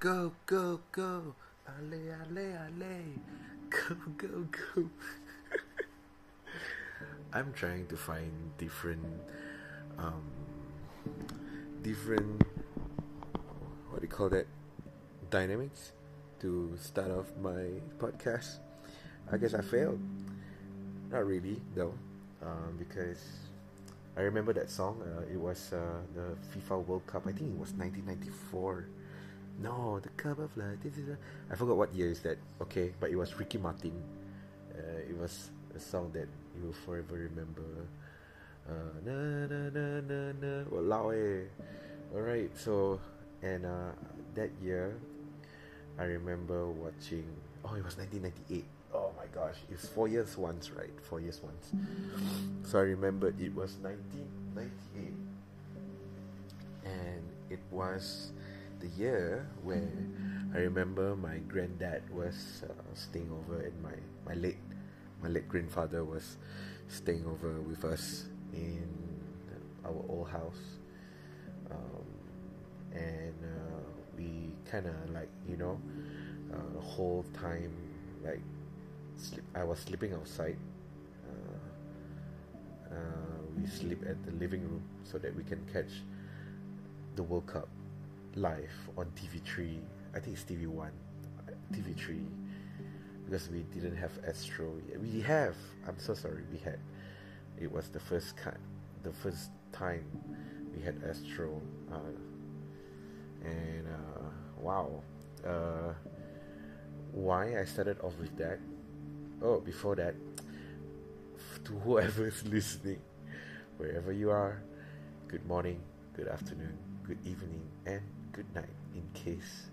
Go, go, go. Ale, ale, ale. Go, go, go. I'm trying to find different, um, different, what do you call that? Dynamics to start off my podcast. I guess I failed. Not really, though, um, because I remember that song. Uh, it was uh, the FIFA World Cup. I think it was 1994. No, the Cup of Life. I forgot what year is that. Okay, but it was Ricky Martin. Uh, it was a song that you will forever remember. Uh, na na na na na. Walao eh. Alright, so and uh, that year, I remember watching. Oh, it was 1998. Oh my gosh, it's four years once, right? Four years once. So I remember it was 1998, and it was the year where I remember my granddad was uh, staying over, and my my late my late grandfather was staying over with us in our old house, um, and uh, we kind of like you know uh, the whole time like sleep. I was sleeping outside. Uh, uh, we sleep at the living room so that we can catch the World Cup live on TV3. I think it's TV1, TV3, because we didn't have Astro. We have. I'm so sorry. We had. It was the first kind, the first time we had Astro, uh, and uh, wow. Uh, why I started off with that? Oh, before that, to whoever is listening, wherever you are, good morning, good afternoon, good evening, and good night. In case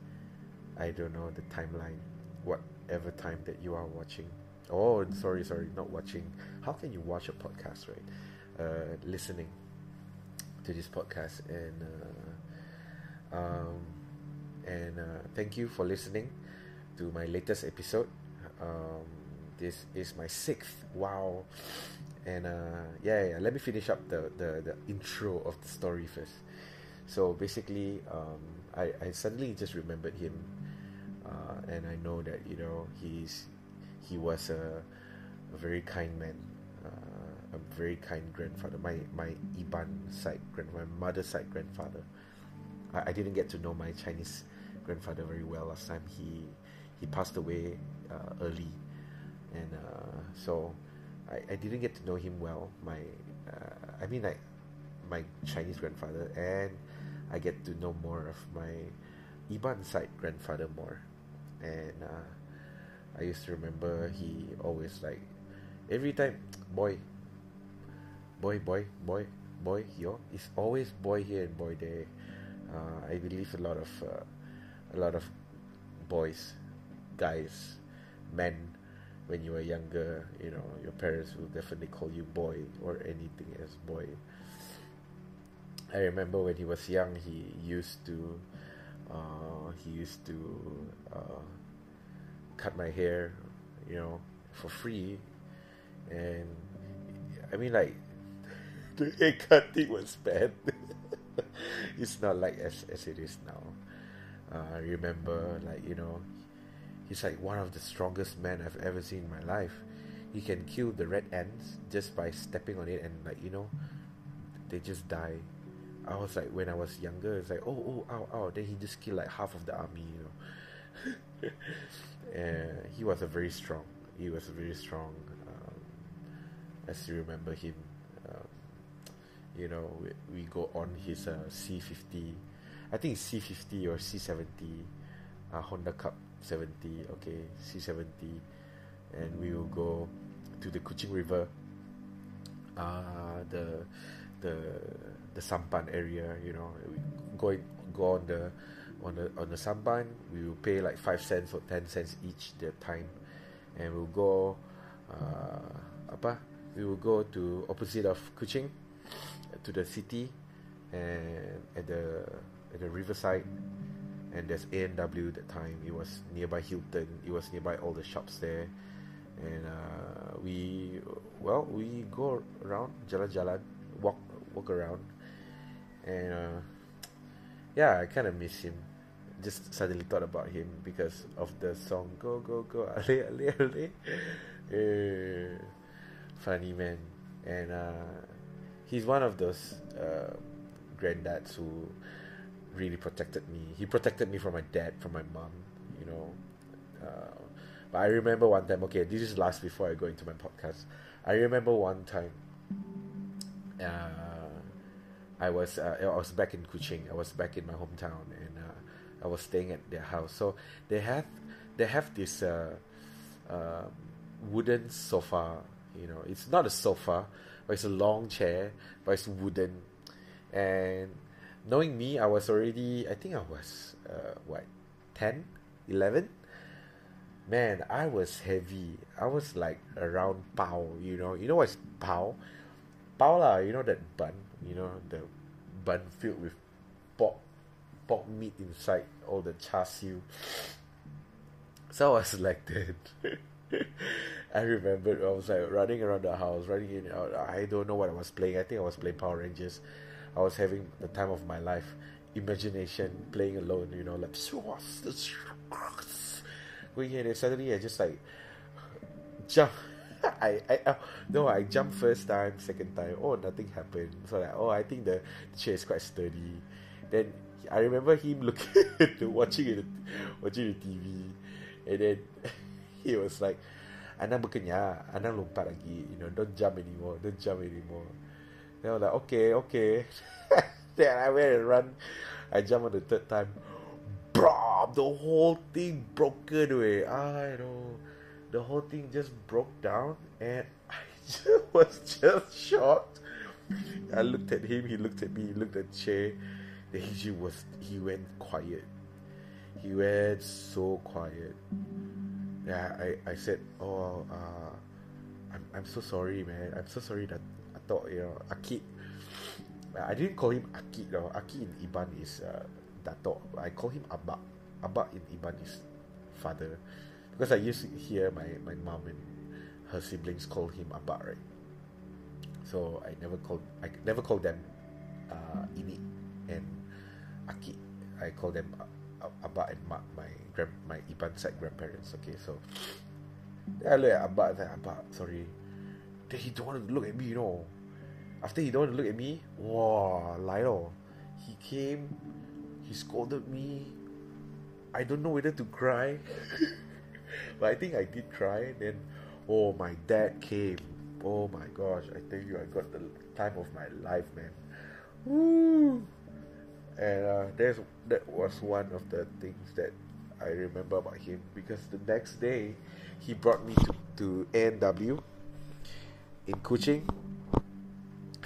I don't know the timeline, whatever time that you are watching. Oh, sorry, sorry, not watching. How can you watch a podcast, right? Uh, listening to this podcast, and uh, um, and uh, thank you for listening to my latest episode. Um, this is my sixth. Wow. And uh, yeah, yeah, let me finish up the, the, the intro of the story first. So basically, um, I, I suddenly just remembered him, uh, and I know that you know he's he was a, a very kind man, uh, a very kind grandfather. My my Iban side grand my mother's side grandfather. I, I didn't get to know my Chinese grandfather very well last time. He he passed away uh, early, and uh, so I, I didn't get to know him well. My uh, I mean like my Chinese grandfather, and I get to know more of my Iban side grandfather more, and uh, I used to remember he always like every time boy, boy, boy, boy, boy, yo, it's always boy here and boy there. Uh, I believe a lot of uh, a lot of boys guys, men, when you were younger, you know, your parents will definitely call you boy or anything as boy. I remember when he was young, he used to, uh, he used to uh, cut my hair, you know, for free, and I mean like the haircut thing was bad. it's not like as as it is now. Uh, I remember like you know He's like one of the strongest men I've ever seen in my life. He can kill the red ants just by stepping on it and like you know, they just die. I was like when I was younger, it's like oh oh ow ow. Then he just killed like half of the army, you know. and he was a very strong. He was very strong. Um, as you remember him, um, you know, we, we go on his uh, C fifty. I think C fifty or C seventy, uh, Honda Cub 70 okay C70 and we will go to the Kuching River uh, the the the sampan area you know. We go go on the on the on the sampan we will pay like 5 cents or 10 cents each the time. And we'll go uh, apa? We will go to opposite of Kuching to the city and at the at the riverside. And there's A&W that time. It was nearby Hilton. It was nearby all the shops there. And uh, we well we go around jalan-jalan walk walk around and uh, yeah I kind of miss him just suddenly thought about him because of the song "Go Go Go Ale Ale Ale." Uh, funny man, and uh, he's one of those uh, granddads who really protected me. He protected me from my dad, from my mom, you know. Uh, but I remember one time. Okay, this is last before I go into my podcast. I remember one time. Uh, I was uh, I was back in Kuching. I was back in my hometown, and uh, I was staying at their house. So they have they have this uh, uh, wooden sofa. You know, it's not a sofa, but it's a long chair, but it's wooden. And knowing me, I was already I think I was uh, what 10, 11? Man, I was heavy. I was like around pao. You know, you know what's pao? Pao lah. You know that bun you know the bun filled with pork pork meat inside all the char siu. So I was like that. I remember I was like running around the house running in out. I don't know what I was playing. I think I was playing Power Rangers. I was having the time of my life imagination playing alone you know like going here and suddenly I just like jump I, I uh, no, I jumped first time, second time. Oh, nothing happened. So like, oh, I think the, the chair is quite sturdy. Then I remember him looking, watching it, watching the TV, and then he was like, "Anak berkenya, anak lompat lagi. You know, don't jump anymore, don't jump anymore." Then I was like, "Okay, okay." then I went and run. I jumped on the third time. Bro, the whole thing broken away. I know the whole thing just broke down and I just was just shocked. I looked at him, he looked at me, he looked at the chair. Then he was he went quiet. He went so quiet. Yeah, I, I said, Oh, uh, I'm I'm so sorry man. I'm so sorry that I thought, you know, Akid I didn't call him Akid though. Akid in Iban is uh, Dato. I call him Abba. Abba in Iban is father because I used to hear my, my mom and her siblings call him Abba, right? So I never called I never called them uh, Ini and Aki. I call them uh, Abba and Ma, my grand my Iban side grandparents. Okay, so I look at Abba and Abba, sorry. Then he don't want to look at me, you know. After he don't want to look at me, wow, Lilo, he came, he scolded me. I don't know whether to cry. but I think I did try. Then, oh, my dad came. Oh my gosh, I tell you, I got the time of my life, man. Woo! And uh, there's that was one of the things that I remember about him because the next day he brought me to, to A&W in Kuching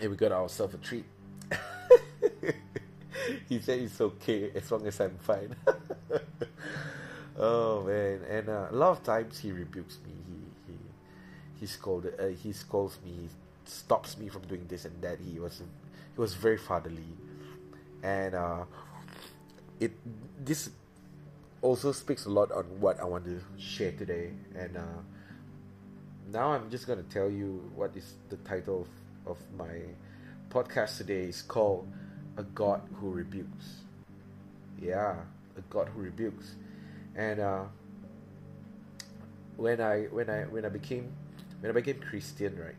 and we got ourselves a treat. he said it's okay as long as I'm fine. Oh man, and uh, a lot of times he rebukes me. He he he scolded. Uh, he scolds me. He stops me from doing this and that. He was he was very fatherly, and uh, it this also speaks a lot on what I want to share today. And uh, now I'm just gonna tell you what is the title of, of my podcast today. is called "A God Who Rebukes." Yeah, a God who rebukes and uh, when I when I when I became when I became Christian, right,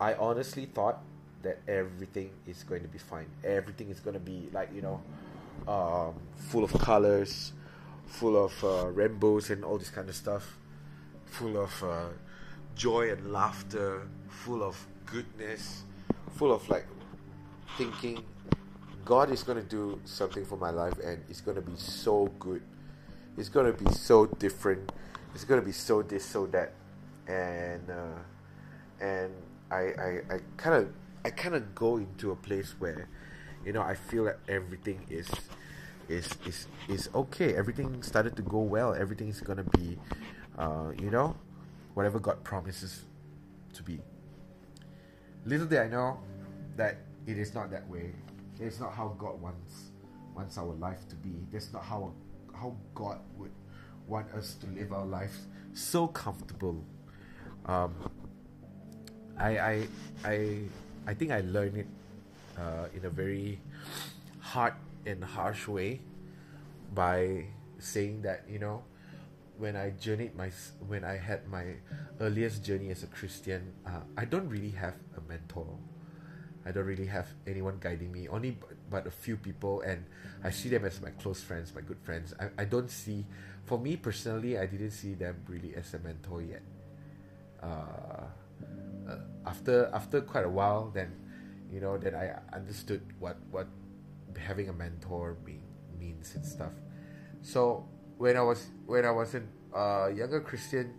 I honestly thought that everything is going to be fine. Everything is going to be like you know, um, full of colors, full of uh, rainbows and all this kind of stuff, full of uh, joy and laughter, full of goodness, full of like thinking God is going to do something for my life and it's going to be so good it's gonna be so different. It's gonna be so this, so that, and uh, and I I kind of I kind of go into a place where, you know, I feel that everything is is is is okay. Everything started to go well. Everything's gonna be, uh, you know, whatever God promises to be. Little did I know that it is not that way. It's not how God wants wants our life to be. That's not how how God would want us to live our lives so comfortable. Um, I, I, I, I think I learned it uh, in a very hard and harsh way by saying that you know when I journeyed my when I had my earliest journey as a Christian, uh, I don't really have a mentor. I don't really have anyone guiding me. Only but, a few people, and I see them as my close friends, my good friends. I, I don't see, for me personally, I didn't see them really as a mentor yet. Uh, uh, after after quite a while, then you know, then I understood what what having a mentor mean, means and stuff. So when I was when I was a uh, younger Christian,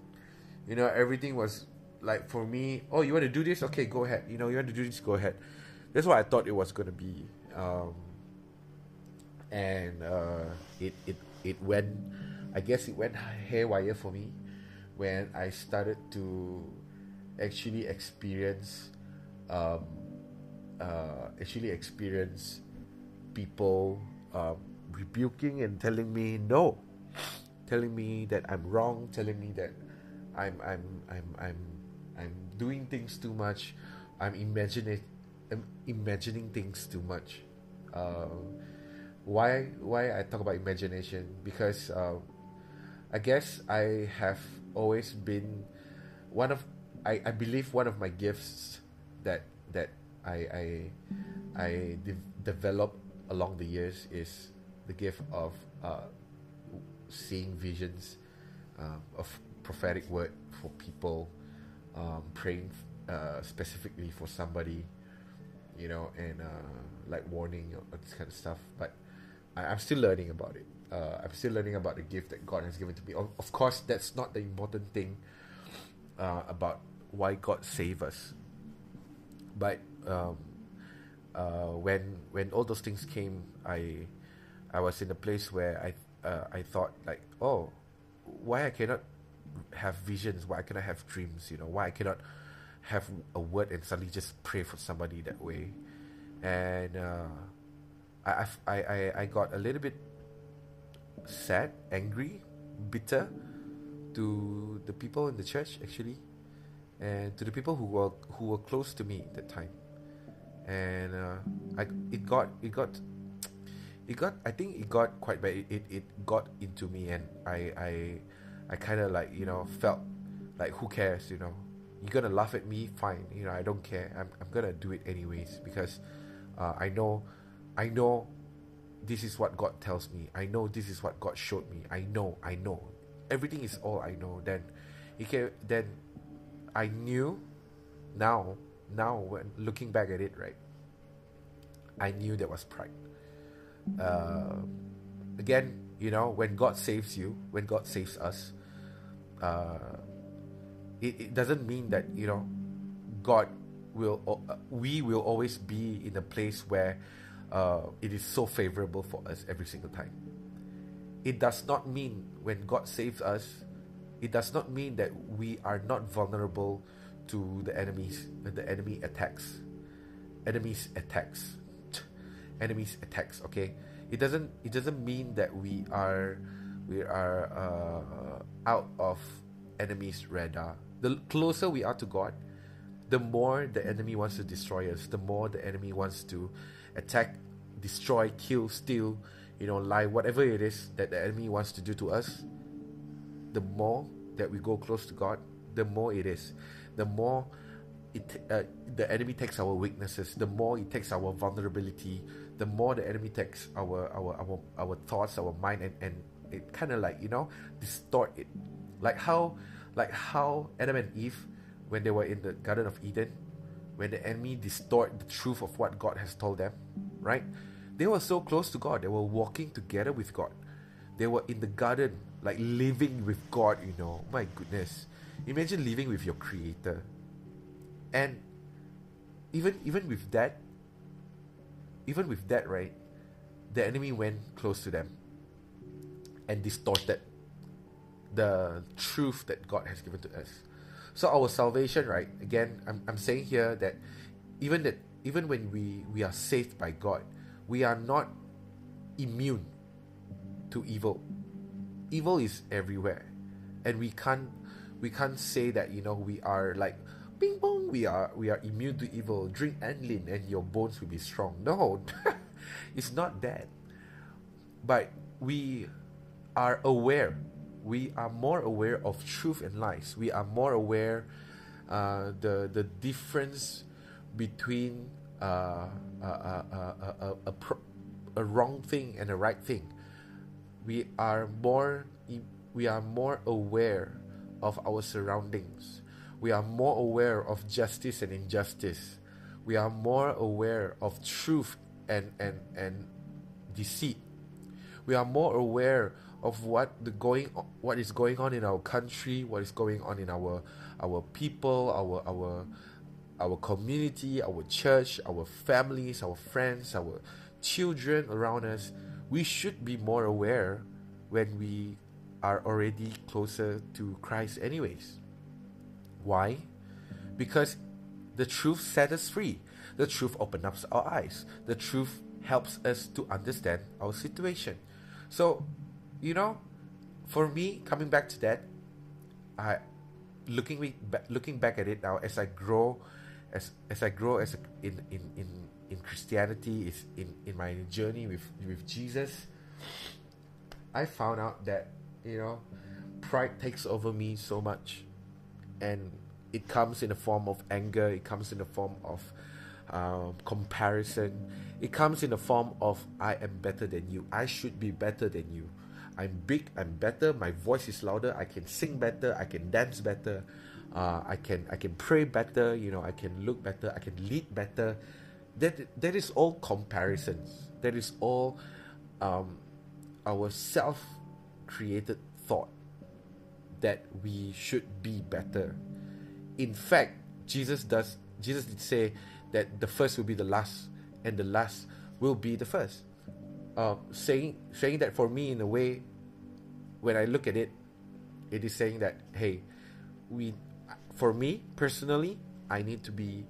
you know, everything was like for me. Oh, you want to do this? Okay, go ahead. You know, you want to do this? Go ahead. That's what I thought it was gonna be. Um, and uh, it it it went. I guess it went haywire for me when I started to actually experience um, uh, actually experience people um, rebuking and telling me no, telling me that I'm wrong, telling me that I'm I'm I'm I'm I'm doing things too much, I'm imagining I'm imagining things too much. Uh, why why I talk about imagination? Because uh, I guess I have always been one of I, I believe one of my gifts that that I I I de- developed along the years is the gift of uh, seeing visions um, of prophetic word for people, um, praying uh, specifically for somebody, you know, and uh, like warning or this kind of stuff. But I, am still learning about it. Uh, I'm still learning about the gift that God has given to me. Of, of course, that's not the important thing uh, about why God saved us. But um, uh, when when all those things came, I I was in a place where I uh, I thought like, oh, why I cannot have visions? Why I cannot have dreams? You know, why I cannot have a word and suddenly just pray for somebody that way? And uh, I, I I I got a little bit sad, angry, bitter to the people in the church actually, and to the people who were who were close to me at that time and uh, I it got it got it got I think it got quite bad. It it, it got into me, and I I I kind of like you know felt like who cares, you know. You're gonna laugh at me, fine. You know, I don't care. I'm, I'm gonna do it anyways because uh, I know, I know, this is what God tells me. I know this is what God showed me. I know, I know. Everything is all I know. Then, he came. Then, I knew. Now now when looking back at it, right, I knew there was pride. Uh, again, you know, when God saves you, when God saves us, uh, it, it doesn't mean that you know, God will uh, we will always be in a place where uh, it is so favorable for us every single time. It does not mean when God saves us, it does not mean that we are not vulnerable to the enemies the enemy attacks. Enemies attacks. Enemies attacks okay? It doesn't it doesn't mean that we are we are uh, out of enemies radar. The closer we are to god the more the enemy wants to destroy us the more the enemy wants to attack destroy kill steal you know lie whatever it is that the enemy wants to do to us. The more that we go close to god the more it is. The more it, uh, the enemy takes our weaknesses, the more it takes our vulnerability, the more the enemy takes our our our, our thoughts, our mind, and, and it kind of like you know distort it, like how like how Adam and Eve, when they were in the Garden of Eden, when the enemy distort the truth of what God has told them, right? They were so close to God. They were walking together with God. They were in the garden, like living with God. You know, my goodness Imagine living with your creator. And even even with that, even with that, right, the enemy went close to them and distorted the truth that God has given to us. So our salvation, right? Again, I'm, I'm saying here that even that even when we, we are saved by God, we are not immune to evil. Evil is everywhere. And we can't we can't say that you know we are like ping pong we are we are immune to evil drink and Anlene and your bones will be strong no it's not that but we are aware. We are more aware of truth and lies. We are more aware uh, the the difference between uh, uh, uh, uh a, a, a, a, a, wrong thing and a right thing. We are more we are more aware of our surroundings. We are more aware of justice and injustice. We are more aware of truth and and and deceit. We are more aware of what the going what is going on in our country, what is going on in our our people, our our our community, our church, our families, our friends, our children around us. We should be more aware when we are already closer to Christ anyways. Why? Because the truth set us free. The truth opens up our eyes. The truth helps us to understand our situation. So, you know, for me, coming back to that, I looking looking back at it now as I grow, as as I grow as a, in in in in Christianity, is in in my journey with with Jesus. I found out that you know, pride takes over me so much, and it comes in the form of anger. It comes in the form of um, comparison. It comes in the form of I am better than you. I should be better than you. I'm big. I'm better. My voice is louder. I can sing better. I can dance better. Uh, I can I can pray better. You know I can look better. I can lead better. That that is all comparisons. That is all um, our self-created thought that we should be better. In fact, Jesus does. Jesus did say that the first will be the last and the last will be the first. Uh, saying saying that for me in a way, when I look at it, it is saying that hey, we, for me personally, I need to be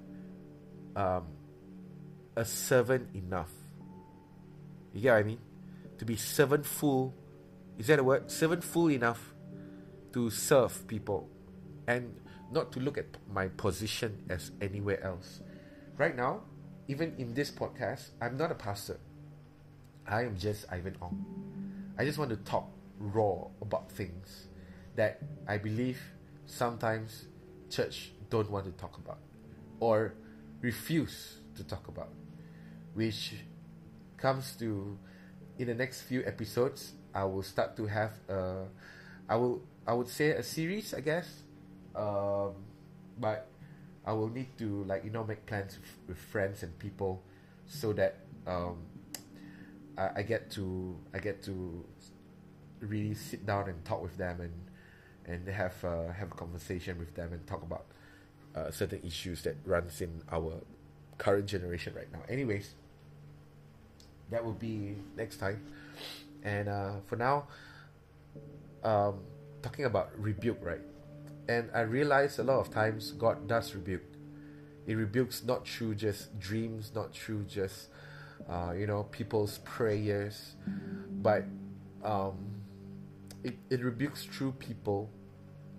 um, a servant enough. You get what I mean? To be servantful, is that a word? Servantful enough to serve people, and not to look at my position as anywhere else right now, even in this podcast, I'm not a pastor. I am just Ivan Ong. I just want to talk raw about things that I believe sometimes church don't want to talk about or refuse to talk about, which comes to in the next few episodes. I will start to have a, I will I would say a series, I guess, um, but I will need to like you know make plans with, with friends and people so that um, I, I get to I get to really sit down and talk with them and and have uh, have a conversation with them and talk about uh, certain issues that runs in our current generation right now. Anyways, that will be next time. And uh, for now, um, talking about rebuke, right? And I realize a lot of times God does rebuke. He rebukes not through just dreams, not through just uh, you know people's prayers, but um, it, it rebukes true people,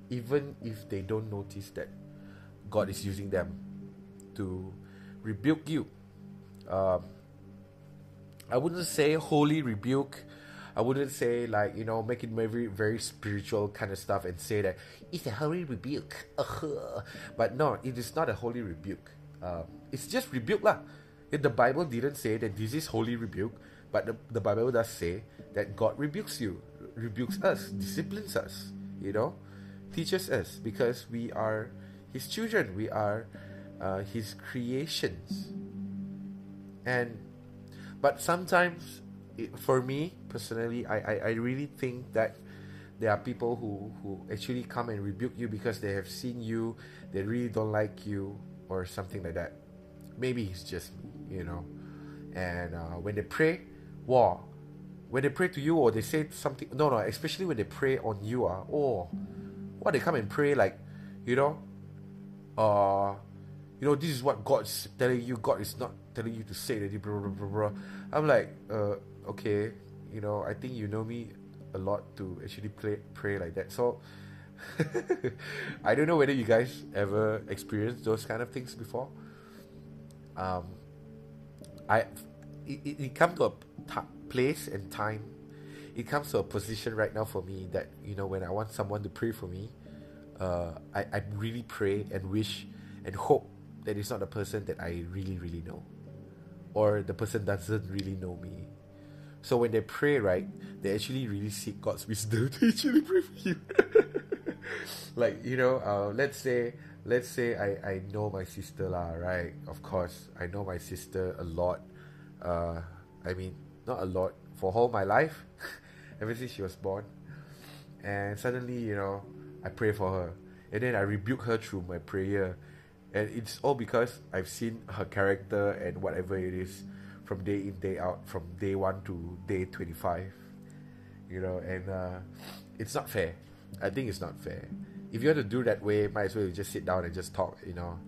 even if they don't notice that God is using them to rebuke you. Um, I wouldn't say holy rebuke I wouldn't say like you know make it very very spiritual kind of stuff and say that it's a holy rebuke. but no, it is not a holy rebuke. Um, it's just rebuke lah. If the Bible didn't say that this is holy rebuke, but the, the Bible does say that God rebukes you, rebukes us, disciplines us, you know, teaches us because we are His children, we are uh, His creations, and but sometimes for me personally, I, I, I really think that there are people who, who actually come and rebuke you because they have seen you, they really don't like you, or something like that. Maybe it's just you know. And uh, when they pray, wow, when they pray to you or they say something, no, no, especially when they pray on you, uh, oh, what they come and pray like, you know, uh, you know, this is what God's telling you. God is not telling you to say that. Blah, blah, blah, blah. I'm like, uh, okay, you know, I think you know me a lot to actually play pray like that. So I don't know whether you guys ever experienced those kind of things before. Um, I it, it, it come to a t- place and time it comes to a position right now for me that you know when I want someone to pray for me, uh, I I really pray and wish and hope that it's not the person that I really really know, or the person doesn't really know me. So when they pray, right, they actually really seek God's wisdom to actually pray for you. like you know, uh, let's say let's say I, I know my sister lah, right? Of course, I know my sister a lot. Uh, I mean, not a lot for all my life, ever since she was born. And suddenly, you know, I pray for her, and then I rebuke her through my prayer, and it's all because I've seen her character and whatever it is, from day in day out, from day one to day twenty five. You know, and uh, it's not fair. I think it's not fair if you want to do that way, might as well just sit down and just talk, you know,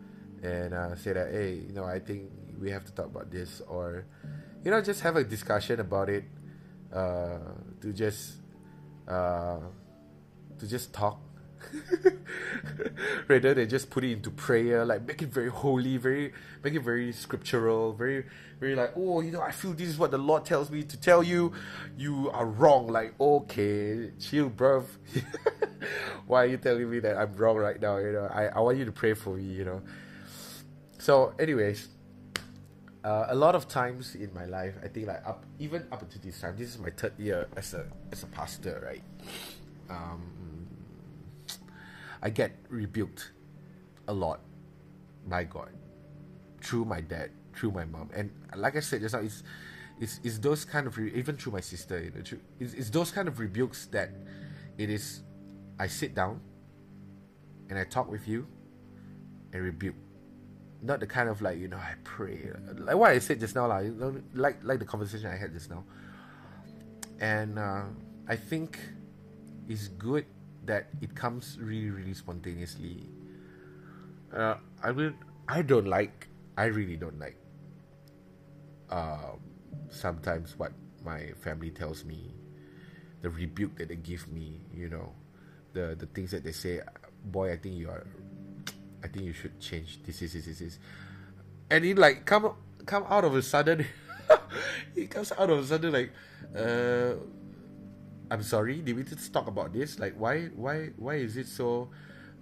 and uh, say that, hey, you know, I think we have to talk about this, or, you know, just have a discussion about it, uh, to just, uh, to just talk rather than just put it into prayer like make it very holy very make it very scriptural very very like oh you know i feel this is what the lord tells me to tell you. You are wrong like okay chill bruv. Why are you telling me that i'm wrong right now you know? I, I want you to pray for me you know? So anyways uh, a lot of times in my life i think like up even up until this time this is my third year as a as a pastor right? Um I get rebuked a lot by God through my dad, through my mom, and like I said just now, it's it's, it's those kind of re- even through my sister, you know, it's, it's those kind of rebukes that it is. I sit down and I talk with you and rebuke. Not the kind of like you know I pray like what I said just now like, like like the conversation I had just now. And uh, I think it's good that it comes really really spontaneously uh, i mean i don't like i really don't like um, sometimes what my family tells me the rebuke that they give me you know the the things that they say boy i think you are i think you should change this is this is this is. and it like come come out of a sudden it comes out of a sudden like uh I'm sorry, did we just talk about this? Like, why, why, why is it so,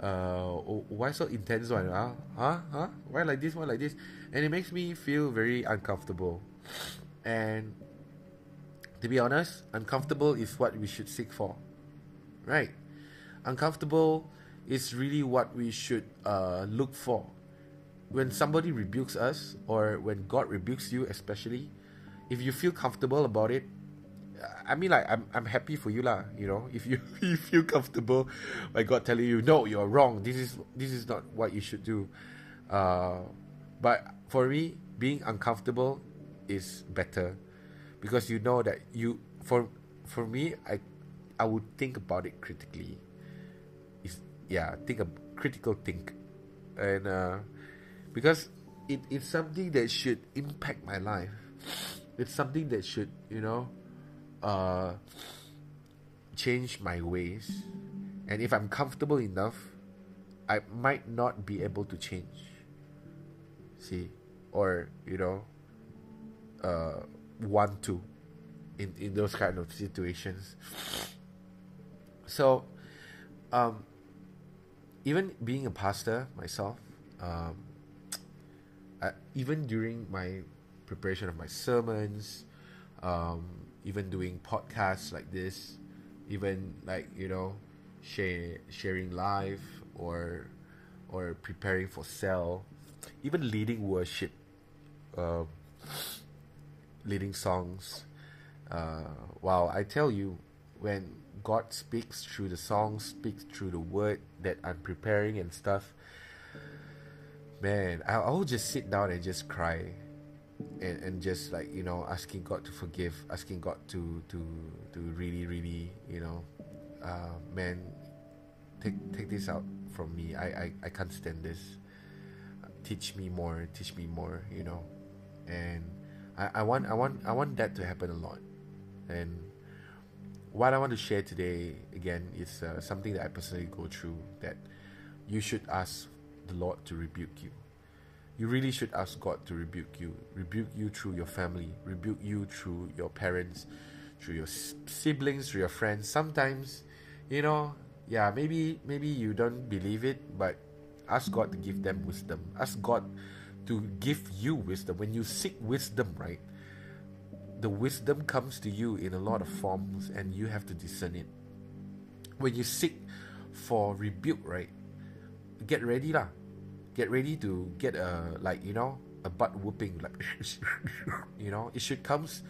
uh, why so intense one? Huh? Huh? Huh? Why like this? Why like this? And it makes me feel very uncomfortable. And to be honest, uncomfortable is what we should seek for, right? Uncomfortable is really what we should uh, look for. When somebody rebukes us, or when God rebukes you, especially, if you feel comfortable about it, I mean, like I'm, I'm happy for you, lah. You know, if you, you feel comfortable by God telling you, no, you're wrong. This is this is not what you should do. Uh, but for me, being uncomfortable is better because you know that you for for me, I I would think about it critically. Is yeah, think a critical think, and uh, because it, it's something that should impact my life. It's something that should you know uh, change my ways. And if I'm comfortable enough, I might not be able to change. See? Or, you know, uh, want to in, in those kind of situations. So, um, even being a pastor myself, um, I, even during my preparation of my sermons, um, even doing podcasts like this, even like you know, share sharing live or or preparing for cell, even leading worship, uh, leading songs. Uh, wow, I tell you, when God speaks through the songs, speaks through the word that I'm preparing and stuff, man, I'll, I'll just sit down and just cry and, and just like you know asking God to forgive, asking God to to to really really you know, uh, man, take take this out from me. I, I I can't stand this. Teach me more. Teach me more. You know, and I, I want I want I want that to happen a lot, and what I want to share today again is uh, something that I personally go through that you should ask the Lord to rebuke you you really should ask God to rebuke you, rebuke you through your family, rebuke you through your parents, through your siblings, through your friends. Sometimes, you know, yeah, maybe maybe you don't believe it, but ask God to give them wisdom. Ask God to give you wisdom. When you seek wisdom, right? The wisdom comes to you in a lot of forms and you have to discern it. When you seek for rebuke, right? Get ready lah. Get ready to get a like, you know, a butt whooping like you know, it should comes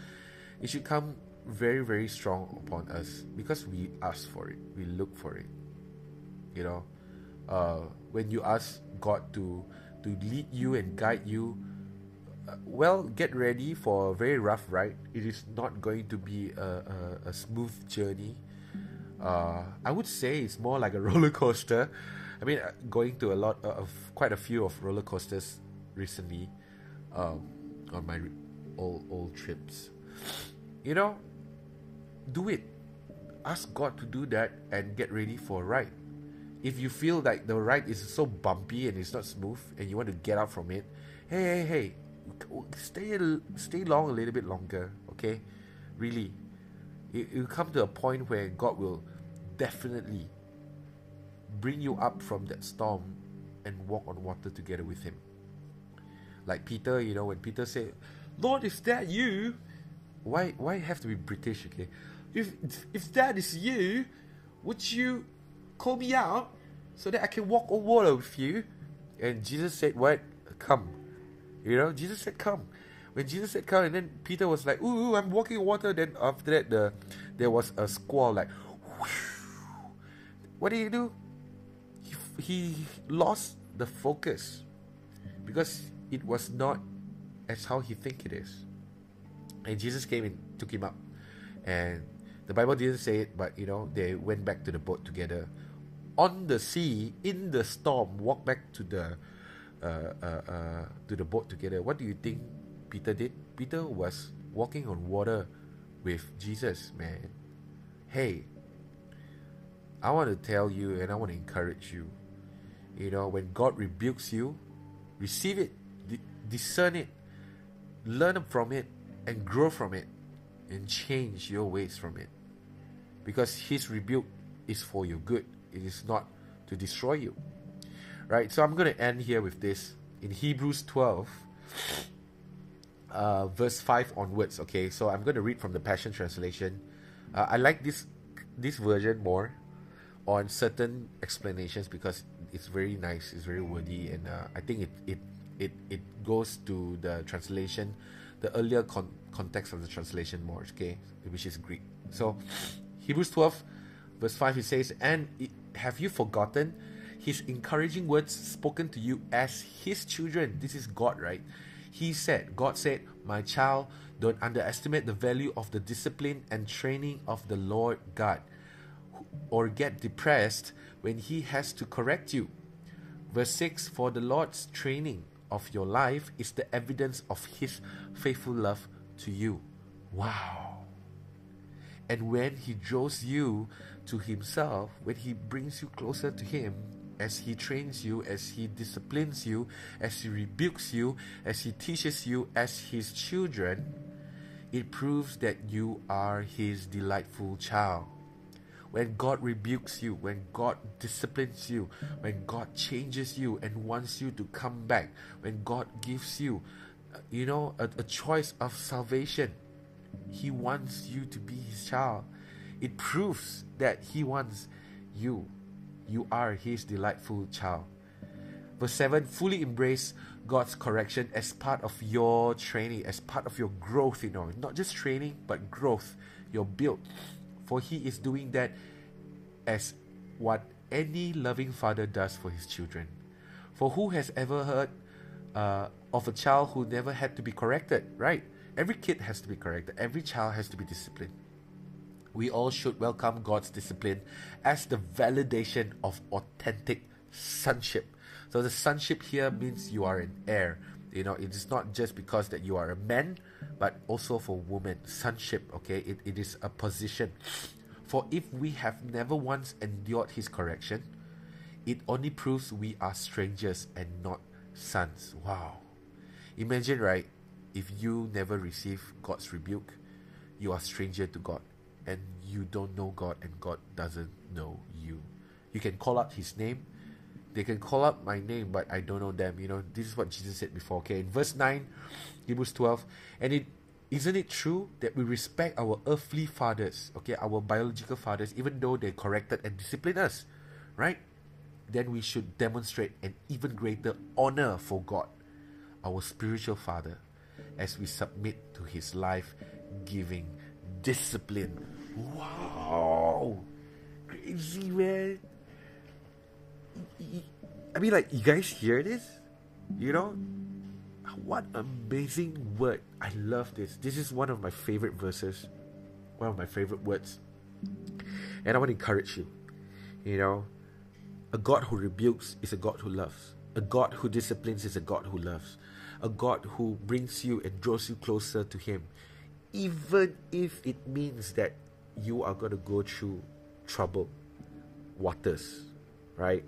it should come very very strong upon us because we ask for it. We look for it you know. Uh, when you ask god to to lead you and guide you uh, well get ready for a very rough ride. It is not going to be a, a, a smooth journey. Uh, i would say it's more like a roller coaster i mean uh, going to a lot of quite a few of roller coasters recently um, on my old old trips you know do it. Ask God to do that and get ready for a ride. If you feel like the ride is so bumpy and it's not smooth and you want to get out from it, hey, hey, hey, stay stay long a little bit longer, okay? Really, it will come to a point where God will definitely bring you up from that storm and walk on water together with Him. Like Peter, you know, when Peter said, "Lord, is that you?" Why, why have to be British? Okay, if if that is you, would you call me out so that I can walk on water with you? And Jesus said, What? Come. You know, Jesus said, Come. When Jesus said come, and then Peter was like, Ooh, I'm walking on water. Then after that, the there was a squall like, whoosh. what did he do? He, lost the focus because it was not as how he think it is. And Jesus came and took him up, and the Bible didn't say it, but you know, they went back to the boat together on the sea in the storm, walked back to the uh, uh, uh, to the boat together. What do you think Peter did? Peter was walking on water with Jesus, man. Hey, I want to tell you and I want to encourage you. You know, when God rebukes you, receive it, discern it, learn from it, and grow from it and change your ways from it. Because his rebuke is for your good, it is not to destroy you. Right? So I'm going to end here with this in Hebrews 12, uh, verse 5 onwards. Okay, so I'm going to read from the Passion Translation. Uh, I like this this version more on certain explanations because it's very nice, it's very wordy, and uh, I think it, it it it goes to the translation, the earlier con- context of the translation more, okay, which is Greek. So, Hebrews 12, verse 5, he says, And have you forgotten his encouraging words spoken to you as his children? This is God, right? He said, God said, My child, don't underestimate the value of the discipline and training of the Lord God, or get depressed when he has to correct you. Verse 6 For the Lord's training of your life is the evidence of his faithful love to you. Wow. And when he draws you to himself, when he brings you closer to him, as he trains you, as he disciplines you, as he rebukes you, as he teaches you as his children, it proves that you are his delightful child. When God rebukes you, when God disciplines you, when God changes you and wants you to come back, when God gives you uh, you know, a, a choice of salvation. He wants you to be his child. It proves that he wants you. You are his delightful child. Verse 7 fully embrace God's correction as part of your training, as part of your growth, you know, not just training, but growth, your build. For he is doing that as what any loving father does for his children. For who has ever heard uh, of a child who never had to be corrected, right? Every kid has to be corrected, every child has to be disciplined. We all should welcome God's discipline as the validation of authentic sonship. So the sonship here means you are an heir. You know, it is not just because that you are a man, but also for women. Sonship, okay, it, it is a position. For if we have never once endured his correction, it only proves we are strangers and not sons. Wow. Imagine, right, if you never receive God's rebuke, you are stranger to God and you don't know God and God doesn't know you. You can call out his name. They can call up my name, but I don't know them. You know, this is what Jesus said before. Okay, in verse 9, Hebrews 12, and it isn't it true that we respect our earthly fathers, okay, our biological fathers, even though they corrected and disciplined us, right? Then we should demonstrate an even greater honor for God, our spiritual father, as we submit to his life giving discipline. Wow! Crazy, man. I mean, like, you guys hear this? You know? What amazing word. I love this. This is one of my favorite verses, one of my favorite words. And I want to encourage you. You know, a God who rebukes is a God who loves. A God who disciplines is a God who loves. A God who brings you and draws you closer to Him, even if it means that you are going to go through trouble waters, right?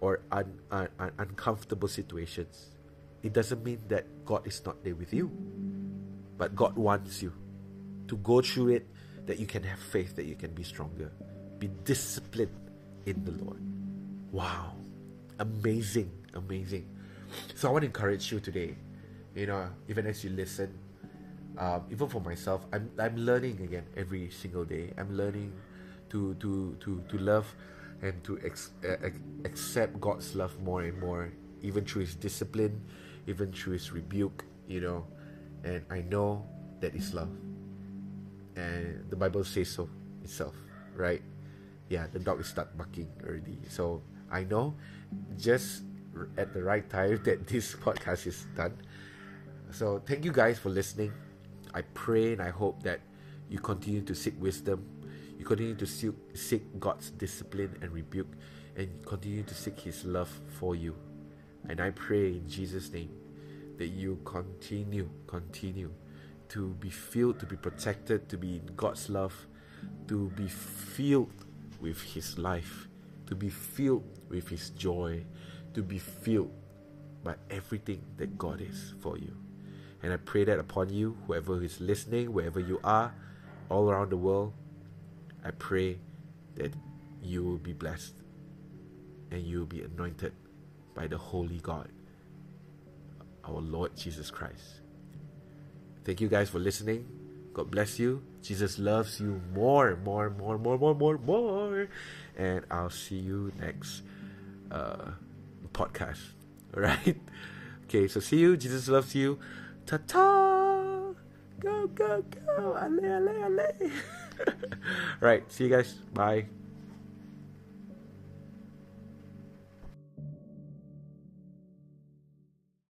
Or un, un, un, uncomfortable situations. It doesn't mean that God is not there with you, but God wants you to go through it that you can have faith, that you can be stronger. Be disciplined in the Lord. Wow. Amazing, amazing. So I want to encourage you today, you know, even as you listen, um, even for myself, I'm, I'm learning again every single day. I'm learning to, to, to, to love and to ex- accept God's love more and more, even through His discipline, even through His rebuke, you know. And I know that is love. And the Bible says so itself, right? Yeah, the dog is start barking already. So I know just at the right time that this podcast is done. So thank you guys for listening. I pray and I hope that you continue to seek wisdom you continue to seek, God's discipline and rebuke, and continue to seek His love for you. And I pray in Jesus' name that you continue, continue to be filled, to be protected, to be in God's love, to be filled with His life, to be filled with His joy, to be filled by everything that God is for you. And I pray that upon you, whoever is listening, wherever you are, all around the world, I pray that you will be blessed and you will be anointed by the Holy God, our Lord Jesus Christ. Thank you guys for listening. God bless you. Jesus loves you more, more, more, more, more, more, more. And I'll see you next uh, podcast. All right. Okay, so see you. Jesus loves you. Ta ta. Go, go, go. Ale, ale, ale. right. See you guys. Bye.